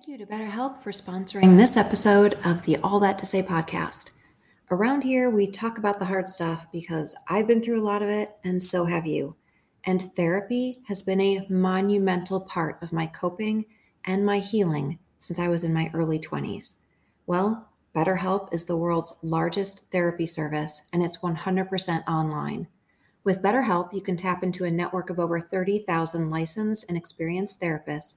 Thank you to BetterHelp for sponsoring this episode of the All That to Say podcast. Around here, we talk about the hard stuff because I've been through a lot of it, and so have you. And therapy has been a monumental part of my coping and my healing since I was in my early 20s. Well, BetterHelp is the world's largest therapy service, and it's 100% online. With BetterHelp, you can tap into a network of over 30,000 licensed and experienced therapists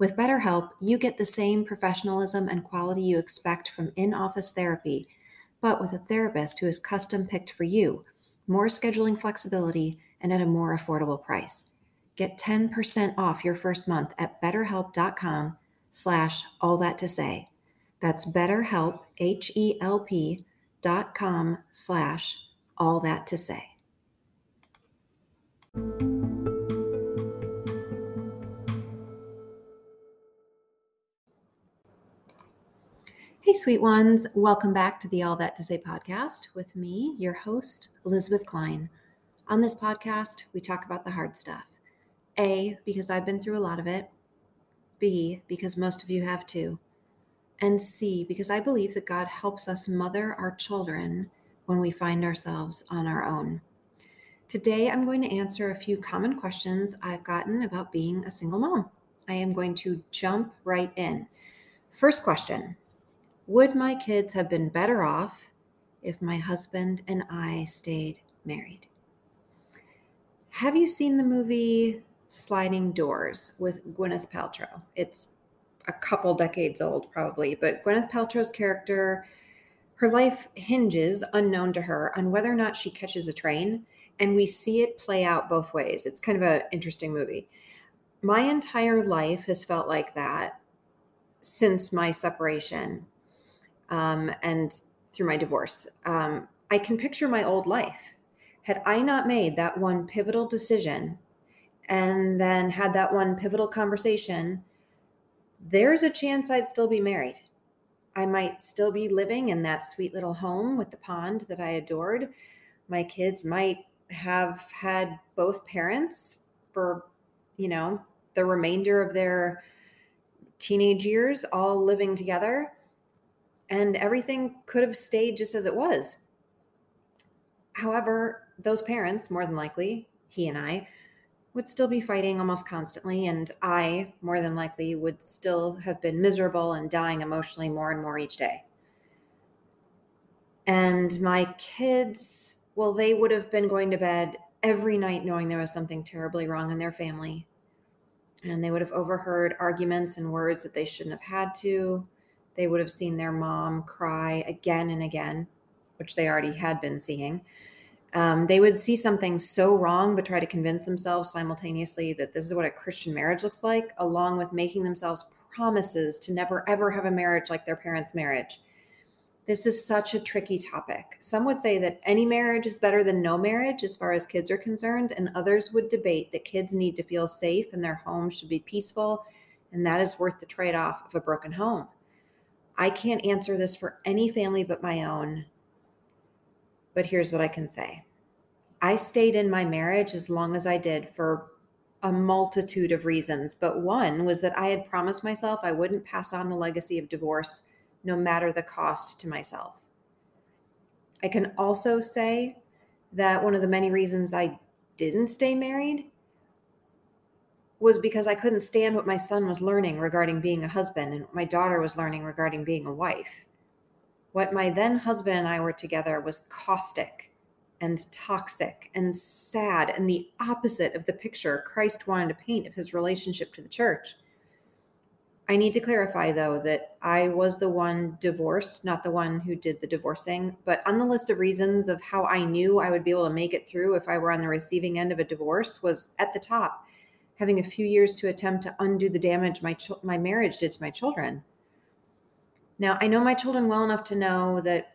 With BetterHelp, you get the same professionalism and quality you expect from in office therapy, but with a therapist who is custom picked for you, more scheduling flexibility, and at a more affordable price. Get 10% off your first month at betterhelp.com slash all that to say. That's betterhelp, H-E-L-P dot com slash all that to say. Hey, sweet ones. Welcome back to the All That to Say podcast with me, your host, Elisabeth Klein. On this podcast, we talk about the hard stuff. A, because I've been through a lot of it. B, because most of you have too. And C, because I believe that God helps us mother our children when we find ourselves on our own. Today, I'm going to answer a few common questions I've gotten about being a single mom. I am going to jump right in. First question would my kids have been better off if my husband and I stayed married? Have you seen the movie Sliding Doors with Gwyneth Paltrow? It's a couple decades old, probably, but Gwyneth Paltrow's character, her life hinges, unknown to her, on whether or not she catches a train. And we see it play out both ways. It's kind of an interesting movie. My entire life has felt like that since my separation um, and through my divorce. Um, I can picture my old life. Had I not made that one pivotal decision and then had that one pivotal conversation, there's a chance I'd still be married. I might still be living in that sweet little home with the pond that I adored. My kids might have had both parents for, you know, the remainder of their teenage years all living together and everything could have stayed just as it was. However, those parents, more than likely, he and I, would still be fighting almost constantly, and I, more than likely, would still have been miserable and dying emotionally more and more each day. And my kids, well, they would have been going to bed every night knowing there was something terribly wrong in their family. And they would have overheard arguments and words that they shouldn't have had to they would have seen their mom cry again and again, which they already had been seeing. Um, they would see something so wrong, but try to convince themselves simultaneously that this is what a Christian marriage looks like, along with making themselves promises to never ever have a marriage like their parents' marriage. This is such a tricky topic. Some would say that any marriage is better than no marriage as far as kids are concerned, and others would debate that kids need to feel safe and their home should be peaceful, and that is worth the trade off of a broken home. I can't answer this for any family but my own. But here's what I can say I stayed in my marriage as long as I did for a multitude of reasons. But one was that I had promised myself I wouldn't pass on the legacy of divorce, no matter the cost to myself. I can also say that one of the many reasons I didn't stay married was because I couldn't stand what my son was learning regarding being a husband and what my daughter was learning regarding being a wife. What my then husband and I were together was caustic and toxic and sad and the opposite of the picture Christ wanted to paint of his relationship to the church. I need to clarify, though, that I was the one divorced, not the one who did the divorcing. But on the list of reasons of how I knew I would be able to make it through if I were on the receiving end of a divorce was at the top having a few years to attempt to undo the damage my ch- my marriage did to my children. Now, I know my children well enough to know that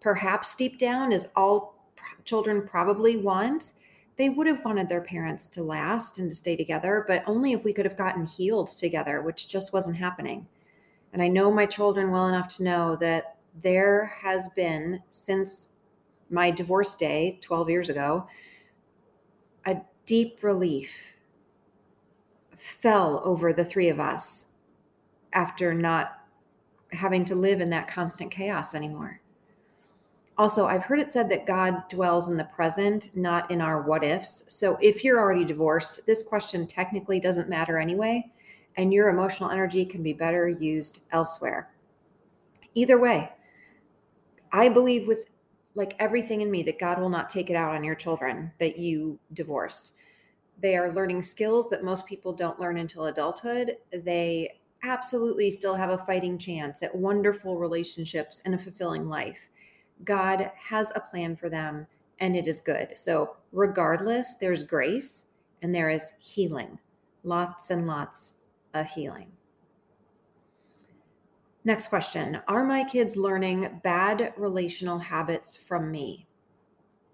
perhaps deep down is all children probably want. They would have wanted their parents to last and to stay together, but only if we could have gotten healed together, which just wasn't happening. And I know my children well enough to know that there has been, since my divorce day 12 years ago, a deep relief fell over the three of us after not having to live in that constant chaos anymore. Also, I've heard it said that God dwells in the present, not in our what ifs. So if you're already divorced, this question technically doesn't matter anyway, and your emotional energy can be better used elsewhere. Either way, I believe with like everything in me that God will not take it out on your children that you divorced. They are learning skills that most people don't learn until adulthood. They absolutely still have a fighting chance at wonderful relationships and a fulfilling life. God has a plan for them and it is good. So, regardless, there's grace and there is healing. Lots and lots of healing. Next question Are my kids learning bad relational habits from me?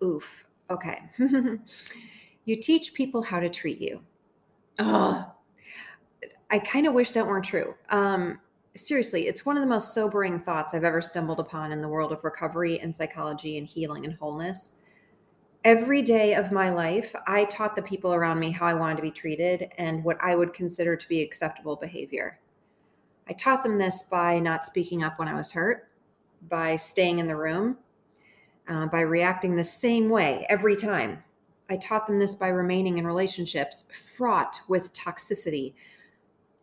Oof. Okay. you teach people how to treat you. Oh, I kind of wish that weren't true. Um, seriously, it's one of the most sobering thoughts I've ever stumbled upon in the world of recovery and psychology and healing and wholeness. Every day of my life, I taught the people around me how I wanted to be treated and what I would consider to be acceptable behavior. I taught them this by not speaking up when I was hurt, by staying in the room, uh, by reacting the same way every time. I taught them this by remaining in relationships fraught with toxicity,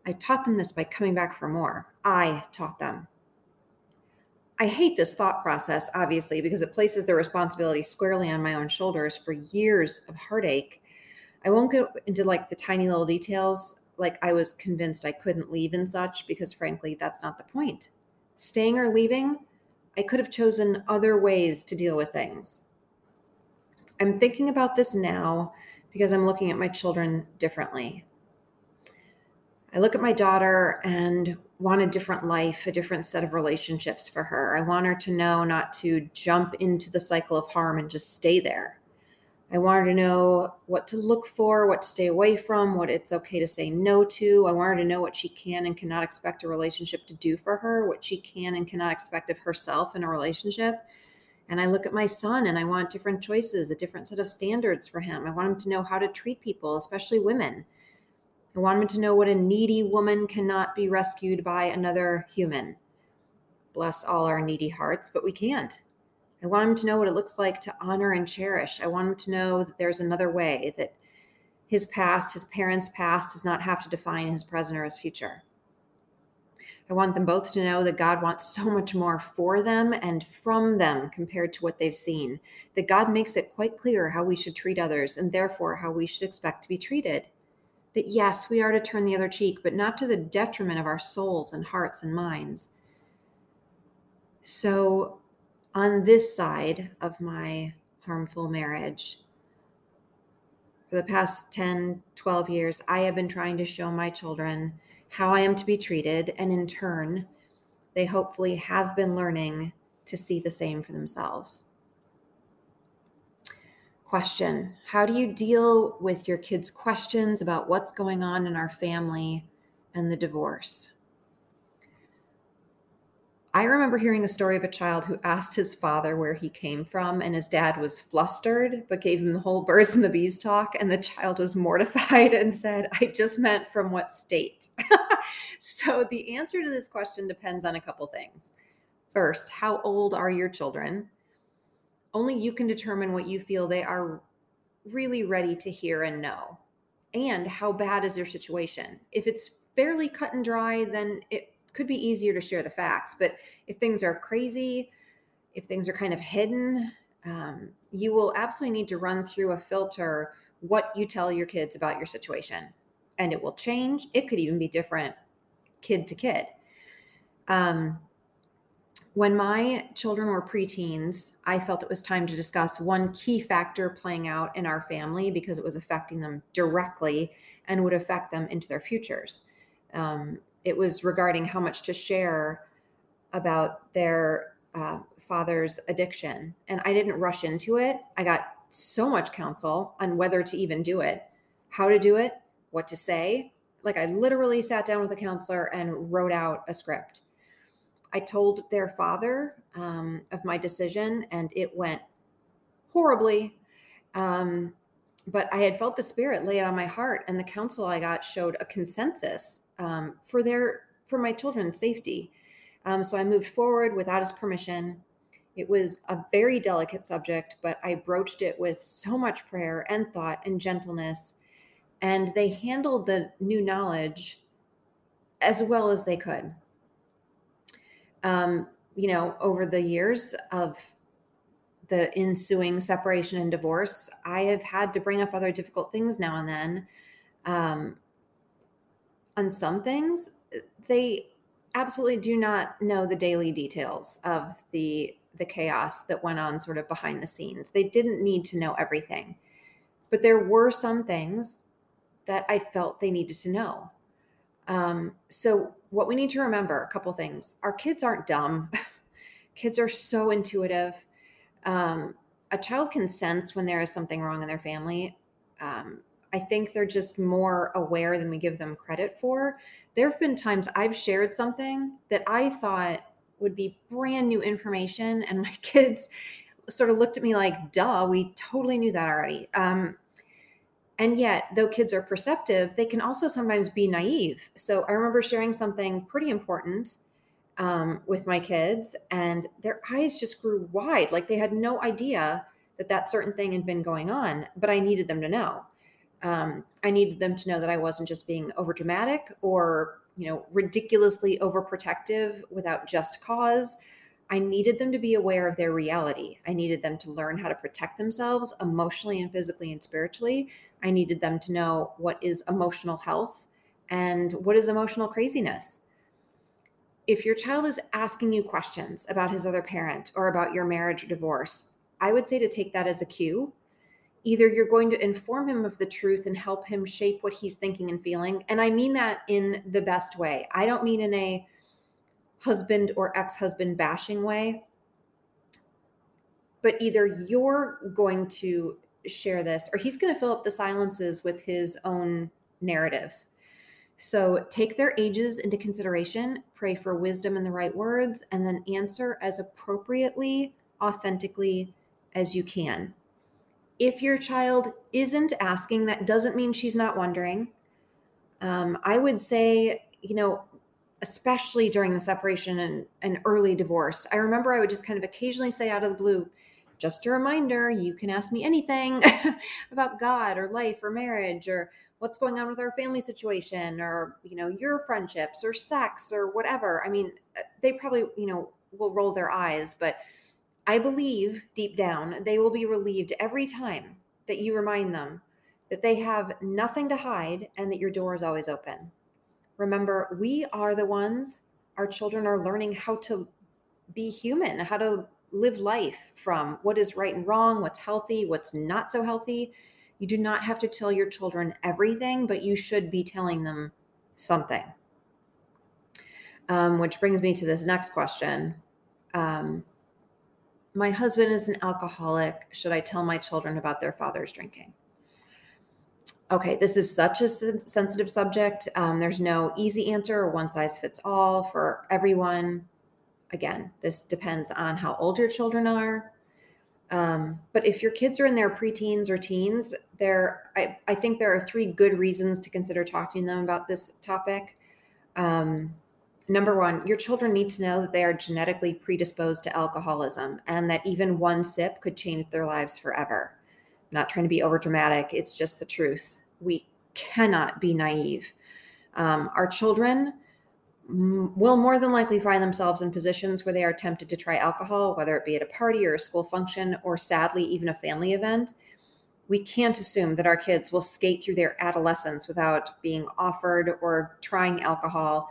I taught them this by coming back for more. I taught them. I hate this thought process, obviously, because it places the responsibility squarely on my own shoulders for years of heartache. I won't go into like the tiny little details, like I was convinced I couldn't leave and such, because frankly, that's not the point. Staying or leaving, I could have chosen other ways to deal with things. I'm thinking about this now because I'm looking at my children differently. I look at my daughter and want a different life, a different set of relationships for her. I want her to know not to jump into the cycle of harm and just stay there. I want her to know what to look for, what to stay away from, what it's okay to say no to. I want her to know what she can and cannot expect a relationship to do for her, what she can and cannot expect of herself in a relationship. And I look at my son and I want different choices, a different set of standards for him. I want him to know how to treat people, especially women. I want him to know what a needy woman cannot be rescued by another human. Bless all our needy hearts, but we can't. I want him to know what it looks like to honor and cherish. I want him to know that there's another way, that his past, his parents' past, does not have to define his present or his future. I want them both to know that God wants so much more for them and from them compared to what they've seen. That God makes it quite clear how we should treat others and therefore how we should expect to be treated that yes, we are to turn the other cheek, but not to the detriment of our souls and hearts and minds. So, on this side of my harmful marriage, for the past 10, 12 years, I have been trying to show my children how I am to be treated, and in turn, they hopefully have been learning to see the same for themselves question How do you deal with your kids' questions about what's going on in our family and the divorce? I remember hearing a story of a child who asked his father where he came from, and his dad was flustered, but gave him the whole birds and the bees talk. And the child was mortified and said, I just meant from what state. so the answer to this question depends on a couple things. First, how old are your children? only you can determine what you feel they are really ready to hear and know. And how bad is their situation? If it's fairly cut and dry, then it could be easier to share the facts. But if things are crazy, if things are kind of hidden, um, you will absolutely need to run through a filter what you tell your kids about your situation. And it will change. It could even be different kid to kid. Um, when my children were preteens, I felt it was time to discuss one key factor playing out in our family because it was affecting them directly and would affect them into their futures. Um, it was regarding how much to share about their uh, father's addiction. And I didn't rush into it. I got so much counsel on whether to even do it, how to do it, what to say. Like I literally sat down with a counselor and wrote out a script. I told their father um, of my decision, and it went horribly. Um, but I had felt the spirit lay it on my heart, and the counsel I got showed a consensus um, for their for my children's safety. Um, so I moved forward without his permission. It was a very delicate subject, but I broached it with so much prayer and thought and gentleness. And they handled the new knowledge as well as they could. Um, you know, over the years of the ensuing separation and divorce, I have had to bring up other difficult things now and then. Um, on some things, they absolutely do not know the daily details of the the chaos that went on sort of behind the scenes. They didn't need to know everything. But there were some things that I felt they needed to know. Um, so, what we need to remember a couple things our kids aren't dumb, kids are so intuitive. Um, a child can sense when there is something wrong in their family. Um, I think they're just more aware than we give them credit for. There have been times I've shared something that I thought would be brand new information, and my kids sort of looked at me like, duh, we totally knew that already. Um, and yet, though kids are perceptive, they can also sometimes be naive. So I remember sharing something pretty important um, with my kids, and their eyes just grew wide. Like they had no idea that that certain thing had been going on, but I needed them to know um, I needed them to know that I wasn't just being over dramatic or, you know, ridiculously overprotective without just cause. I needed them to be aware of their reality. I needed them to learn how to protect themselves emotionally and physically and spiritually. I needed them to know what is emotional health and what is emotional craziness. If your child is asking you questions about his other parent or about your marriage or divorce, I would say to take that as a cue either you're going to inform him of the truth and help him shape what he's thinking and feeling. And I mean that in the best way. I don't mean in a husband or ex husband bashing way, but either you're going to share this or he's going to fill up the silences with his own narratives. So take their ages into consideration, pray for wisdom and the right words, and then answer as appropriately, authentically as you can if your child isn't asking, that doesn't mean she's not wondering. Um, I would say, you know, especially during the separation and an early divorce, I remember I would just kind of occasionally say out of the blue, just a reminder, you can ask me anything about God or life or marriage or what's going on with our family situation or, you know, your friendships or sex or whatever. I mean, they probably, you know, will roll their eyes, but I believe deep down they will be relieved every time that you remind them that they have nothing to hide and that your door is always open. Remember, we are the ones our children are learning how to be human, how to live life from what is right and wrong, what's healthy, what's not so healthy. You do not have to tell your children everything, but you should be telling them something. Um, which brings me to this next question. Um, my husband is an alcoholic. Should I tell my children about their father's drinking? Okay, this is such a sensitive subject. Um, there's no easy answer or one size fits all for everyone. Again, this depends on how old your children are. Um, but if your kids are in their preteens or teens, there, I, I think there are three good reasons to consider talking to them about this topic. Um, number one, your children need to know that they are genetically predisposed to alcoholism and that even one sip could change their lives forever. I'm not trying to be over dramatic, it's just the truth. We cannot be naive. Um, our children will more than likely find themselves in positions where they are tempted to try alcohol, whether it be at a party or a school function, or sadly, even a family event. We can't assume that our kids will skate through their adolescence without being offered or trying alcohol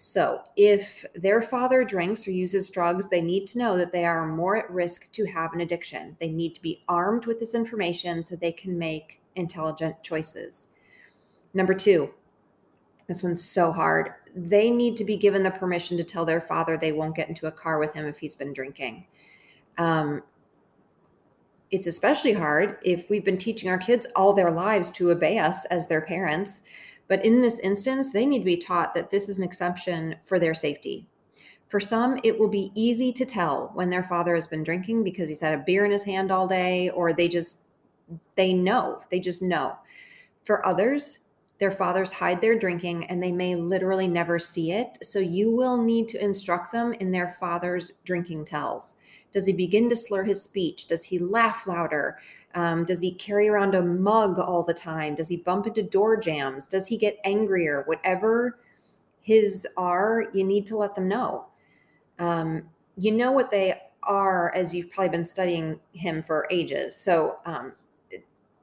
so, if their father drinks or uses drugs, they need to know that they are more at risk to have an addiction. They need to be armed with this information so they can make intelligent choices. Number two, This one's so hard. They need to be given the permission to tell their father they won't get into a car with him if he's been drinking. Um, it's especially hard if we've been teaching our kids all their lives to obey us as their parents. But in this instance, they need to be taught that this is an exception for their safety. For some, it will be easy to tell when their father has been drinking because he's had a beer in his hand all day, or they just, they know, they just know. For others, their fathers hide their drinking and they may literally never see it. So you will need to instruct them in their father's drinking tells. Does he begin to slur his speech? Does he laugh louder? Um, does he carry around a mug all the time? Does he bump into door jambs? Does he get angrier? Whatever his are, you need to let them know. Um, you know what they are as you've probably been studying him for ages. So, um,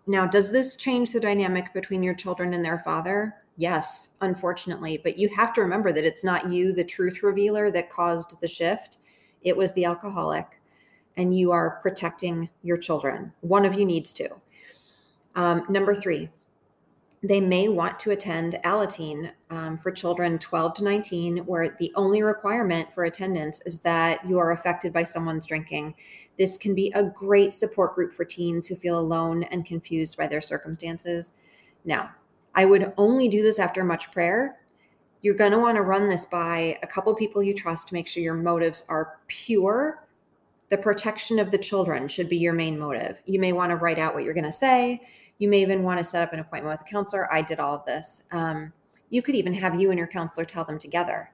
now, does this change the dynamic between your children and their father? Yes, unfortunately. But you have to remember that it's not you, the truth revealer, that caused the shift. It was the alcoholic, and you are protecting your children. One of you needs to. Um, number three, they may want to attend Alateen um, for children 12 to 19, where the only requirement for attendance is that you are affected by someone's drinking. This can be a great support group for teens who feel alone and confused by their circumstances. Now, I would only do this after much prayer you're going to want to run this by a couple people you trust to make sure your motives are pure. The protection of the children should be your main motive. You may want to write out what you're going to say. You may even want to set up an appointment with a counselor. I did all of this. Um, you could even have you and your counselor tell them together.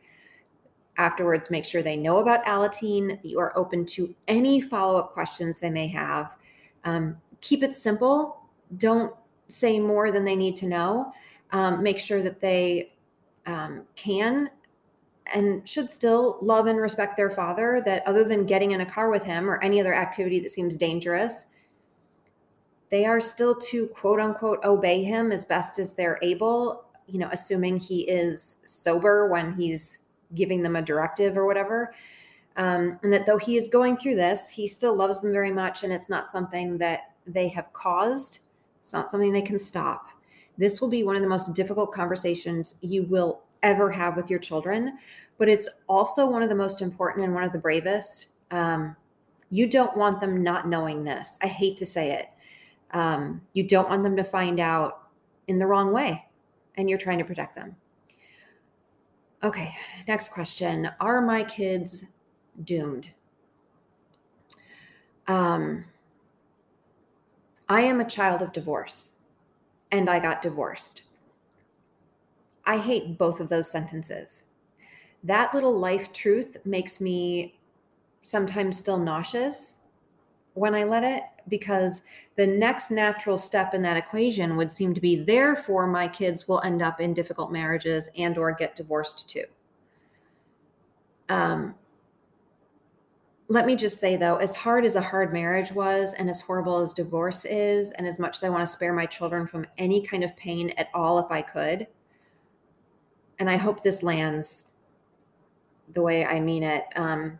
Afterwards, make sure they know about Alateen, that you are open to any follow up questions they may have. Um, keep it simple. Don't say more than they need to know. Um, make sure that they um, can and should still love and respect their father, that other than getting in a car with him or any other activity that seems dangerous, they are still to quote unquote obey him as best as they're able, you know, assuming he is sober when he's giving them a directive or whatever. Um, and that though he is going through this, he still loves them very much, and it's not something that they have caused. It's not something they can stop. This will be one of the most difficult conversations you will ever have with your children, but it's also one of the most important and one of the bravest. Um, you don't want them not knowing this. I hate to say it. Um, you don't want them to find out in the wrong way, and you're trying to protect them. Okay, next question. Are my kids doomed? Um, I am a child of divorce and I got divorced. I hate both of those sentences. That little life truth makes me sometimes still nauseous when I let it because the next natural step in that equation would seem to be therefore my kids will end up in difficult marriages and or get divorced too. Um, let me just say though, as hard as a hard marriage was, and as horrible as divorce is, and as much as I want to spare my children from any kind of pain at all if I could, and I hope this lands the way I mean it. Um,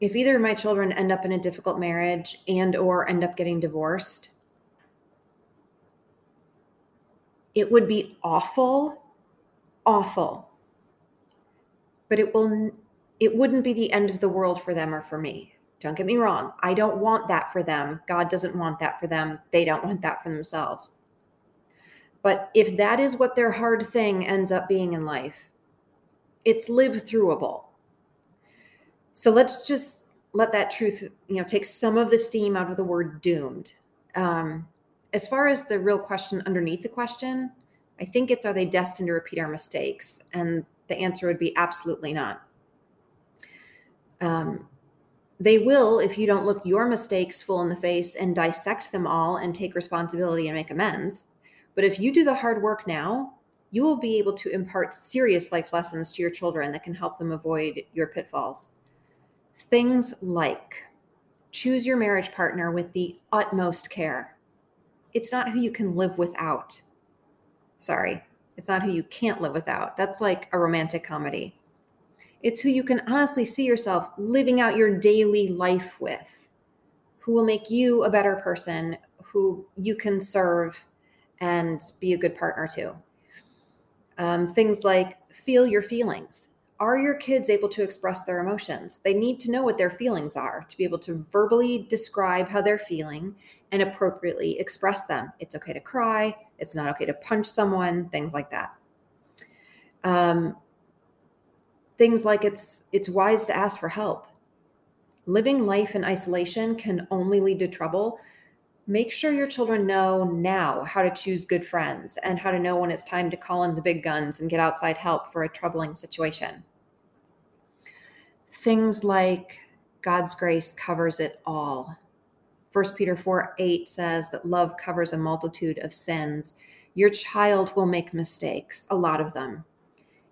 if either of my children end up in a difficult marriage and or end up getting divorced, it would be awful, awful. But it will it wouldn't be the end of the world for them or for me. Don't get me wrong. I don't want that for them. God doesn't want that for them. They don't want that for themselves. But if that is what their hard thing ends up being in life, it's live throughable. So let's just let that truth, you know, take some of the steam out of the word doomed. Um, as far as the real question underneath the question, I think it's are they destined to repeat our mistakes? And the answer would be absolutely not. Um, they will if you don't look your mistakes full in the face and dissect them all and take responsibility and make amends. But if you do the hard work now, you will be able to impart serious life lessons to your children that can help them avoid your pitfalls. Things like choose your marriage partner with the utmost care. It's not who you can live without. Sorry, it's not who you can't live without. That's like a romantic comedy. It's who you can honestly see yourself living out your daily life with, who will make you a better person, who you can serve and be a good partner to. Um, things like feel your feelings. Are your kids able to express their emotions? They need to know what their feelings are to be able to verbally describe how they're feeling and appropriately express them. It's okay to cry. It's not okay to punch someone, things like that. Um, things like it's it's wise to ask for help. Living life in isolation can only lead to trouble. Make sure your children know now how to choose good friends and how to know when it's time to call in the big guns and get outside help for a troubling situation. Things like God's grace covers it all. 1 Peter 4 8 says that love covers a multitude of sins. Your child will make mistakes, a lot of them.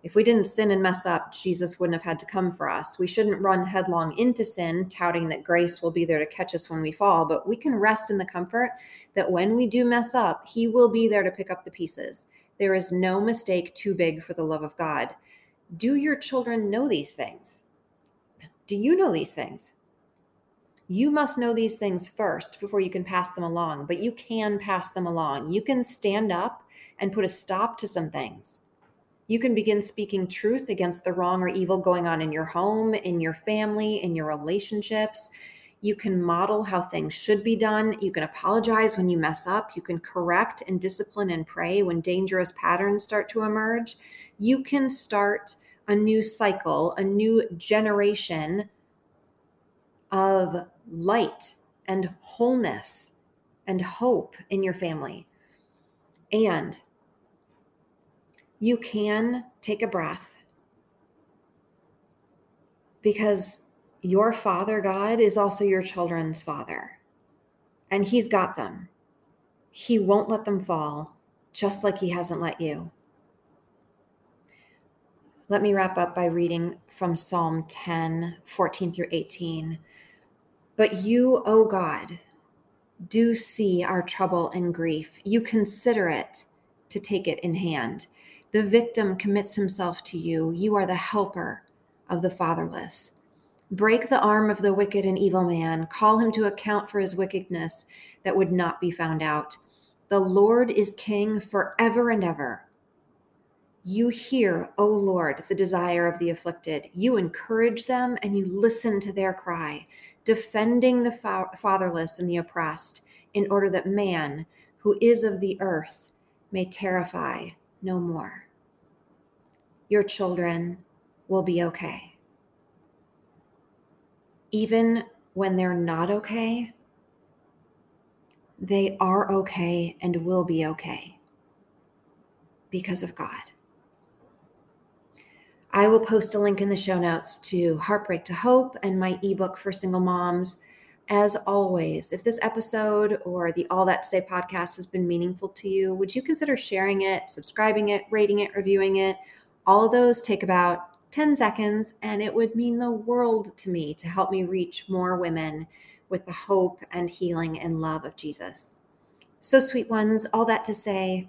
If we didn't sin and mess up, Jesus wouldn't have had to come for us. We shouldn't run headlong into sin, touting that grace will be there to catch us when we fall, but we can rest in the comfort that when we do mess up, He will be there to pick up the pieces. There is no mistake too big for the love of God. Do your children know these things? Do you know these things? You must know these things first before you can pass them along, but you can pass them along. You can stand up and put a stop to some things you can begin speaking truth against the wrong or evil going on in your home, in your family, in your relationships. You can model how things should be done. You can apologize when you mess up. You can correct and discipline and pray when dangerous patterns start to emerge. You can start a new cycle, a new generation of light and wholeness and hope in your family. And you can take a breath because your Father God is also your children's Father, and He's got them. He won't let them fall, just like He hasn't let you. Let me wrap up by reading from Psalm 10 14 through 18. But you, O God, do see our trouble and grief. You consider it to take it in hand. The victim commits himself to you. You are the helper of the fatherless. Break the arm of the wicked and evil man. Call him to account for his wickedness that would not be found out. The Lord is king forever and ever. You hear, O Lord, the desire of the afflicted. You encourage them and you listen to their cry, defending the fa- fatherless and the oppressed, in order that man, who is of the earth, may terrify no more. Your children will be okay. Even when they're not okay, they are okay and will be okay because of God. I will post a link in the show notes to Heartbreak to Hope and my ebook for single moms as always, if this episode or the All That to Say podcast has been meaningful to you, would you consider sharing it, subscribing it, rating it, reviewing it? All of those take about 10 seconds, and it would mean the world to me to help me reach more women with the hope and healing and love of Jesus. So, sweet ones, all that to say,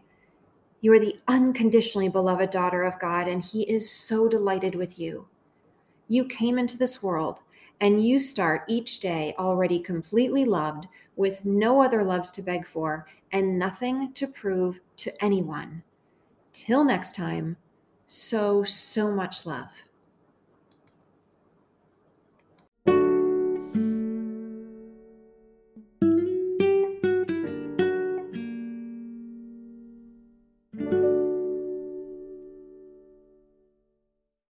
you are the unconditionally beloved daughter of God, and He is so delighted with you. You came into this world and you start each day already completely loved with no other loves to beg for and nothing to prove to anyone. Till next time, so, so much love.